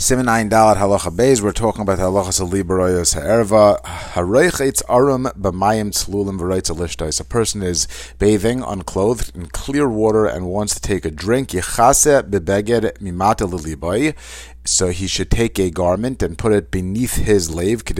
Siman Ayin Dalat Halacha Beis. We're talking about Halacha Salibaroyos Ha'erva. Hareichetz Arum B'mayim Tzlulim V'reitz Alishtais. A person is bathing, unclothed, in clear water and wants to take a drink. Yechase B'beged Mimata Lilibai so he should take a garment and put it beneath his lave, so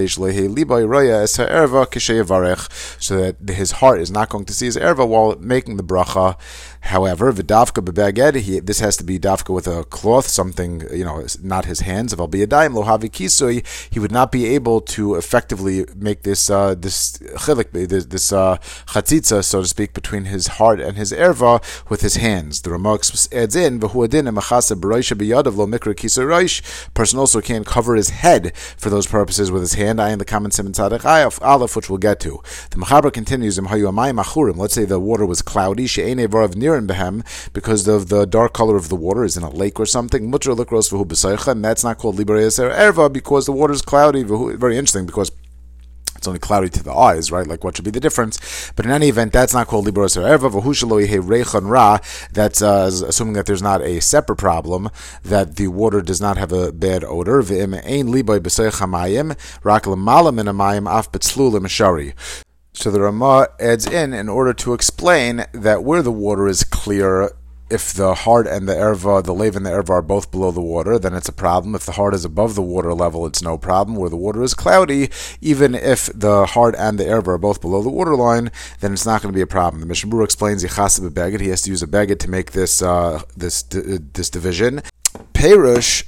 that his heart is not going to see his erva while making the bracha. However, v'davka bebaged, this has to be davka with a cloth, something you know, not his hands. If I'll be a daim lohavi kisui, he would not be able to effectively make this uh, this chilik, this, this uh, chatzitza, so to speak, between his heart and his erva with his hands. The remarks adds in Person also can cover his head for those purposes with his hand. I in the common simon tzaddik aleph, which we'll get to. The Mechaber continues, Let's say the water was cloudy, because of the dark color of the water is in a lake or something. Mutter and that's not called liber erva because the water is cloudy. Very interesting because it's only cloudy to the eyes, right? Like, what should be the difference? But in any event, that's not called libros erva. ra. That's uh, assuming that there's not a separate problem, that the water does not have a bad odor. V'im ein liboy b'seich rak l'malam in amayim af betzlulim shari. So the Ramah adds in in order to explain that where the water is clear, if the heart and the erva, the lave and the erva are both below the water, then it's a problem. If the heart is above the water level, it's no problem. Where the water is cloudy, even if the heart and the erva are both below the water line, then it's not going to be a problem. The Mishnah explains Yichasib a. He has to use a beged to make this uh, this this division. Perush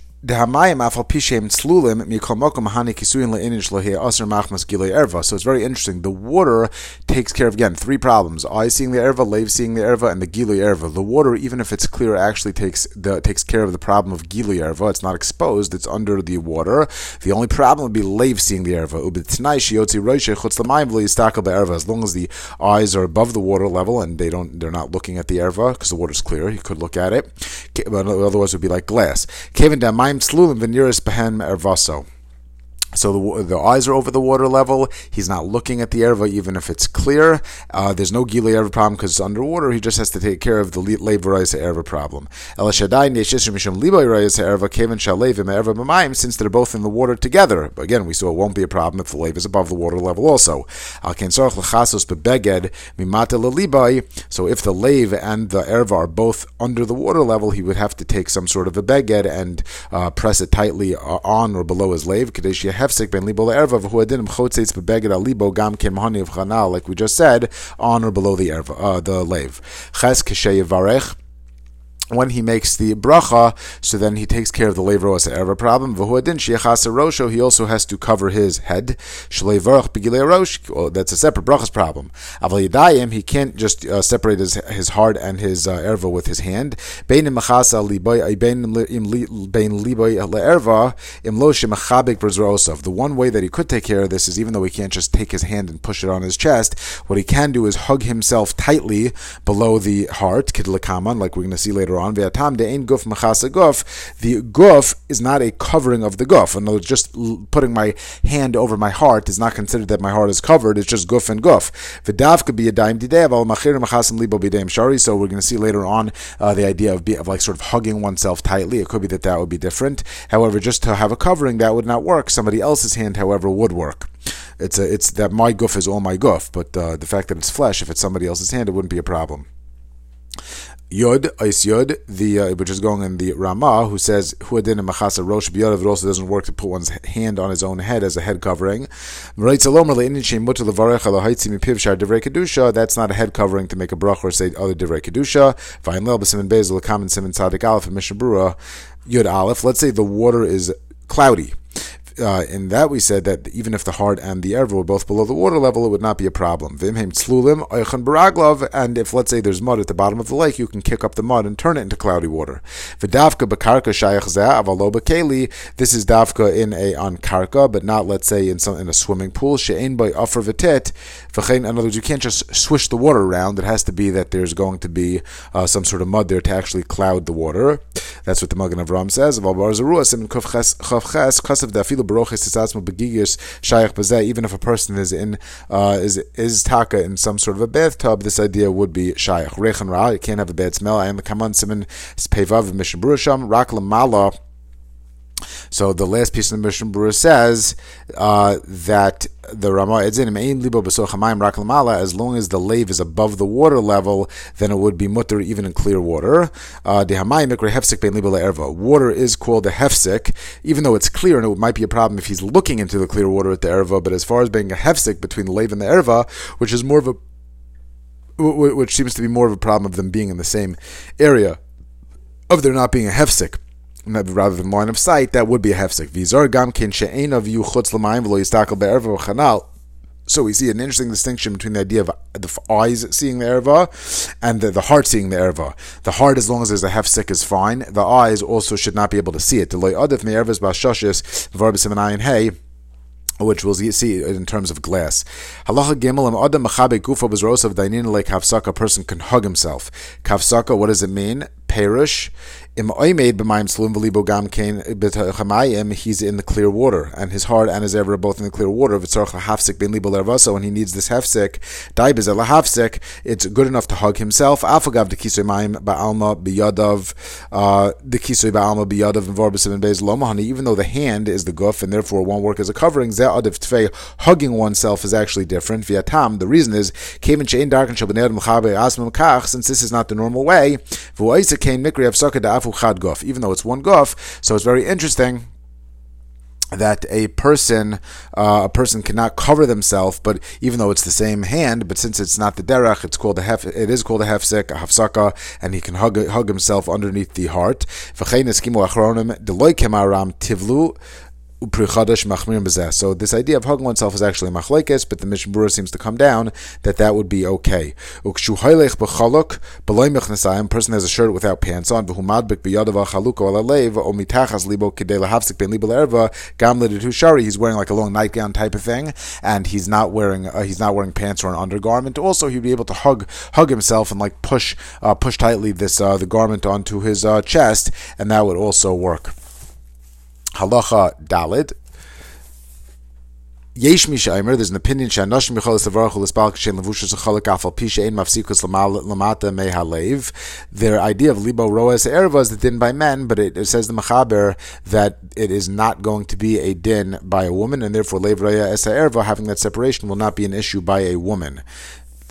so it's very interesting. The water takes care of again three problems: eyes seeing the erva, lave seeing the erva, and the gilui erva. The water, even if it's clear, actually takes the takes care of the problem of gilui erva. It's not exposed; it's under the water. The only problem would be lave seeing the erva. As long as the eyes are above the water level and they don't, they're not looking at the erva because the water's clear. You could look at it, otherwise it would be like glass. Mayim Slulim Veneris Behem Ervaso. So the, the, eyes are over the water level. He's not looking at the erva, even if it's clear. Uh, there's no gili erva problem because it's underwater. He just has to take care of the levarayis erva problem. Since they're both in the water together, again, we saw it won't be a problem if the lave is above the water level also. So if the lave and the erva are both under the water level, he would have to take some sort of a beged and uh, press it tightly uh, on or below his lave hefsek ben libo chotzeitz bebeged gam of chanal, like we just said, on or below the erva, uh, the lave. Ches when he makes the bracha, so then he takes care of the lever as a problem. rosho, he also has to cover his head. rosh, that's a separate brachas problem. Aval he can't just uh, separate his, his heart and his uh, erva with his hand. Bein machasa liboy, bein liboy le'erva, im lo shemachabik. The one way that he could take care of this is even though he can't just take his hand and push it on his chest, what he can do is hug himself tightly below the heart, kidlakaman, like we're going to see later on on. Guf guf. The guf is not a covering of the guf. In other words, just putting my hand over my heart is not considered that my heart is covered. It's just guf and guf. V'dav could be a daim libo shari. So we're going to see later on uh, the idea of, be, of like sort of hugging oneself tightly. It could be that that would be different. However, just to have a covering that would not work. Somebody else's hand, however, would work it's a, it's that my goof is all my goof, but uh, the fact that it's flesh, if it's somebody else's hand, it wouldn't be a problem. Yod, Ice Yod, the uh, which is going in the Ramah, who says Huadin and Machasa Rosh Biyadav. It also doesn't work to put one's hand on his own head as a head covering. That's not a head covering to make a brach or say other divrei kedusha. Vayin lel bezel common simin tzadik aleph and Mishnah aleph. Let's say the water is cloudy uh, in that we said that even if the heart and the erva were both below the water level, it would not be a problem. And if let's say there's mud at the bottom of the lake, you can kick up the mud and turn it into cloudy water. This is davka in a on karka, but not let's say in some in a swimming pool. In other words, you can't just swish the water around. It has to be that there's going to be uh, some sort of mud there to actually cloud the water. That's what the Magen Avram says even if a person is in uh, is is taka in some sort of a bathtub, this idea would be shaykh. Rechan ra, you can't have a bad smell. I am the kaman siman pevav mishnah rak lamala. So the last piece of the Mishnah Berurah says uh, that the Rama Edzin Libo Besochamayim Rak As long as the lave is above the water level, then it would be mutter even in clear water. Uh, water is called a hefsik, even though it's clear, and it might be a problem if he's looking into the clear water at the erva. But as far as being a hefsik between the lave and the erva, which is more of a which seems to be more of a problem of them being in the same area, of there not being a hefsik rather than line of sight, that would be a hefsek. Vizor gam kin she'enav yu chutz. So we see an interesting distinction between the idea of the eyes seeing the erva and the, the heart seeing the erva. The heart, as long as there's a hefsek, is fine. The eyes also should not be able to see it. Which we'll see in terms of glass. Halacha gimel am adam machabe gufa bezros of dainin like kavsaka. A person can hug himself. Kavsaka. What does it mean? Perish Im oimed b'mayim slum v'libo gam kain he's in the clear water, and his heart and his ever are both in the clear water. V'tzorach hafsik ben libo lervasa, when he needs this hefsik, daibez el hafsik, it's good enough to hug himself. Afagav de kisoy mayim ba'alma b'yadav, uh, the kisoy ba'alma b'yadav and vorbesim and bez lomahani, even though the hand is the guf and therefore won't work as a covering, zeh adav tfei, hugging oneself is actually different. V'yatam, the reason is, since this is not the normal way, v'oisa kain mikri hafsaka chad guf, even though it's one guf. So it's very interesting that a person uh, a person cannot cover themselves, but even though it's the same hand, but since it's not the derech, it's called a hef, it is called a hefsek, a hafsaka, and he can hug hug himself underneath the heart. tivlu so this idea of hugging oneself is actually machlekes, but the Mishnah Berurah seems to come down that that would be okay. A person has a shirt without pants on, he's wearing like a long nightgown type of thing, and he's not wearing uh, he's not wearing pants or an undergarment. Also, he'd be able to hug hug himself and like push uh, push tightly this uh, the garment onto his uh, chest, and that would also work. Halacha Dalid. Yesh Mishaimer, there's an opinion Ein Mafsikus Lamata Mehalev. Their idea of Libo Roas Erva is the din by men, but it, it, says the Mechaber that it is not going to be a din by a woman, and therefore Lev Raya Esa Erva, having that separation, will not be an issue by a woman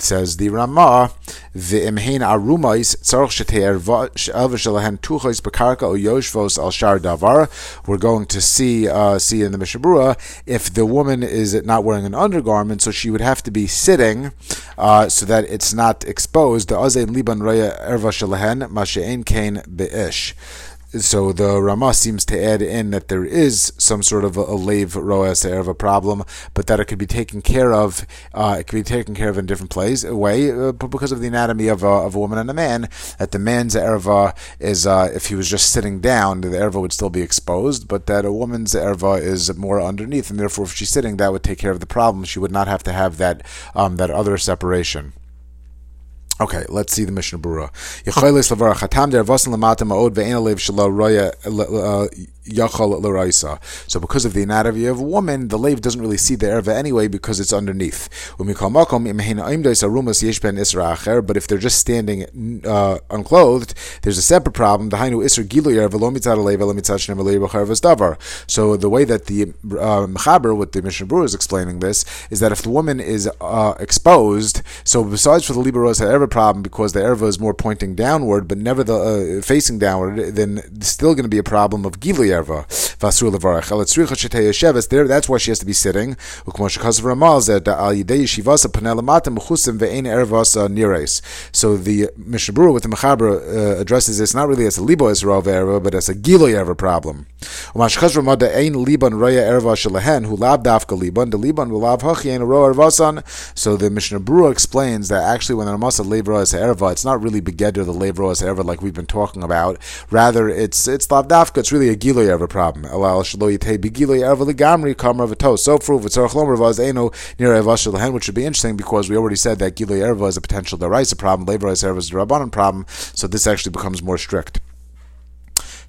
says the Rama, v'imhein arumais tuchos bekarka o yoshvos al shar davar. We're going to see uh, see in the Mishnah Berurah if the woman is not wearing an undergarment, so she would have to be sitting uh, so that it's not exposed. The azein liban raya erva shalahen mashe'en kain beish so the Rama seems to add in that there is some sort of a, a lave roas of a problem, but that it could be taken care of. Uh, it could be taken care of in different plays, a way, uh, because of the anatomy of a, of a woman and a man. That the man's erva is, uh, if he was just sitting down, the erva would still be exposed, but that a woman's erva is more underneath, and therefore, if she's sitting, that would take care of the problem. She would not have to have that um, that other separation. Okay, let's see the Mishnah Berurah. So because of the anatomy of a woman, the lave doesn't really see the erva anyway because it's underneath. But if they're just standing uh, unclothed, there's a separate problem. So the way that the uh, Mechaber, what the Mishnah Berurah is explaining this, is that if the woman is uh, exposed, so besides for the Liberos erva problem because the erva is more pointing downward, but never the uh, facing downward, then still going to be a problem of Gili erva. There, that's why she has to be sitting. So the Mishnah Berurah with the Mechaber uh, addresses this not really as a libo erva erva, but as a Gilo erva problem. So the Mishnah Berurah explains that actually when the Ramasa Levroas Erva, it's not really Begeder the Levroas Erva like we've been talking about. Rather, it's it's Lavdafka, it's really a Giloy Erva problem. Elal Shalo Yitei Begiloy Erva Legamri Kamar Vato. So for Vitzarach Lomer Vaz Eno near Evashalahen, which would be interesting because we already said that Giloy Erva is a potential Daraisa problem, Levroas Erva is a Rabbanon problem, so this actually becomes more strict.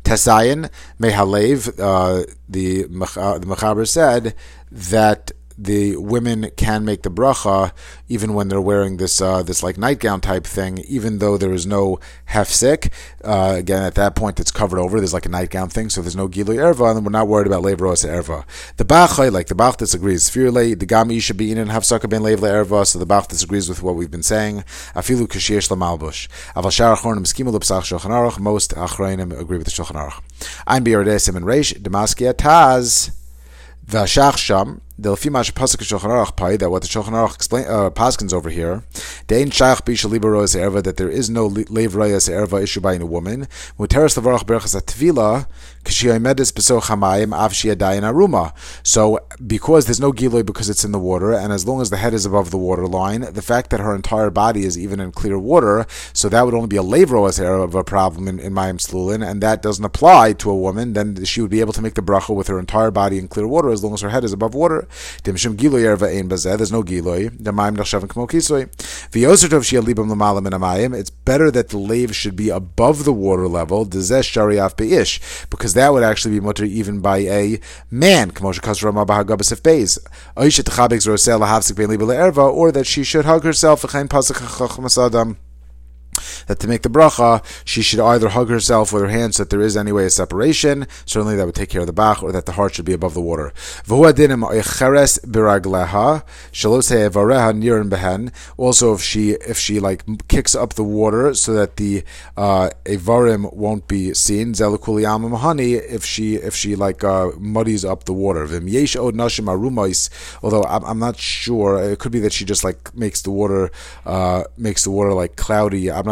Tesayin Mehalev, uh, the, uh, the Mechaber said that the women can make the bracha even when they're wearing this uh, this like nightgown type thing, even though there is no hefsek. Uh, again, at that point, it's covered over. There's like a nightgown thing, so there's no gilu erva, and we're not worried about leivros erva. The Bach, like the Bach disagrees. Firle the gami should be in and hafsaka ben leiv erva, so the Bach disagrees with what we've been saying. Afilu kashiesh lamalbush. Aval shar achronim skimu l'psach shulchan aruch. Most achronim agree with the shulchan aruch. Ein biyaredesim and reish demaskia taz. Vashach sham the Lefimash Pasuk Shulchan Aruch Pai that what the Shulchan Aruch explain uh, Paskins over here. Dein Erva that there is no Lev Rayas Erva issued by a woman. Levarach Berachas Atvila Beso Chamayim Aruma. So because there's no Giloy because it's in the water, and as long as the head is above the water line, the fact that her entire body is even in clear water, so that would only be a Lev Rayas Erva problem in, in Mayim Slulin, and that doesn't apply to a woman. Then she would be able to make the bracha with her entire body in clear water as long as her head is above water. There's no giloy. The maim nachshavim kmo kisoy. V'yosertov shia libam l'malam in amayim. It's better that the lave should be above the water level. Dezesh shariaf beish because that would actually be mutter even by a man. Kmo shekas rama bahagabas if beis. Oishet chabek zrosel lahavsik ben libel erva, or that she should hug herself. V'chein pasach chachmas adam that to make the bracha, she should either hug herself with her hands so that there is anyway a separation. Certainly that would take care of the bach, or that the heart should be above the water. Also, if she if she like kicks up the water so that the uh, won't be seen, if she if she like uh, muddies up the water. Although I'm, I'm not sure, it could be that she just like makes the water uh, makes the water like cloudy. I'm not.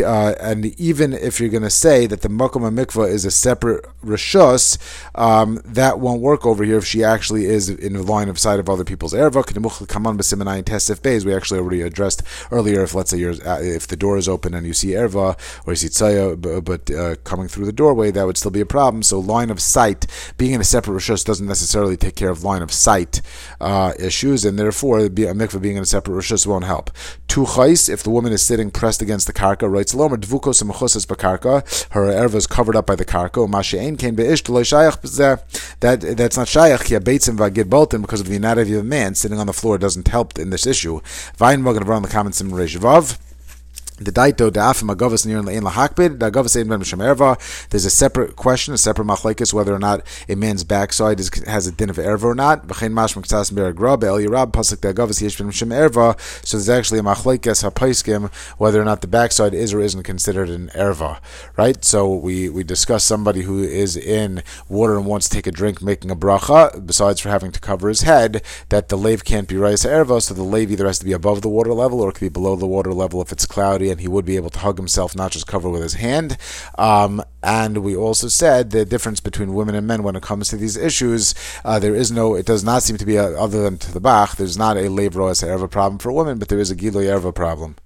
Uh, and even if you're going to say that the makom mikvah is a separate rishus, um, that won't work over here if she actually is in the line of sight of other people's erva. We actually already addressed earlier. If let's say uh, if the door is open and you see erva or you see tzaya, but uh, coming through the doorway, that would still be a problem. So line of sight, being in a separate rishus doesn't necessarily take care of line of sight uh, issues, and therefore a mikvah being in a separate rishus won't help. Two chais, if the woman is sitting pressed against the karka, writes lomer dvukos and bakarka, her erva is covered up by the karka. Mashein came beish that that's not shayach ki abeitzim vagid bolton because of the anatomy of a man sitting on the floor doesn't help in this issue. And around the comments in Reish. The daito da'afim agavas near in lahakbid the ein ben. There's a separate question, a separate machlekes whether or not a man's backside is, has a din of erva or not. V'chein mash mektas el yirab pasuk the yesh ben erva. So there's actually a machlekes hapaiskim whether or not the backside is or isn't considered an erva, right? So we we discuss somebody who is in water and wants to take a drink, making a bracha. Besides for having to cover his head, that the lave can't be raised erva, so the lave either has to be above the water level or it could be below the water level if it's cloudy and he would be able to hug himself, not just cover with his hand. Um, and we also said the difference between women and men when it comes to these issues, uh, there is no, it does not seem to be, a, other than to the Bach, there's not a Roas Erva problem for women, but there is a Gilo Erva problem.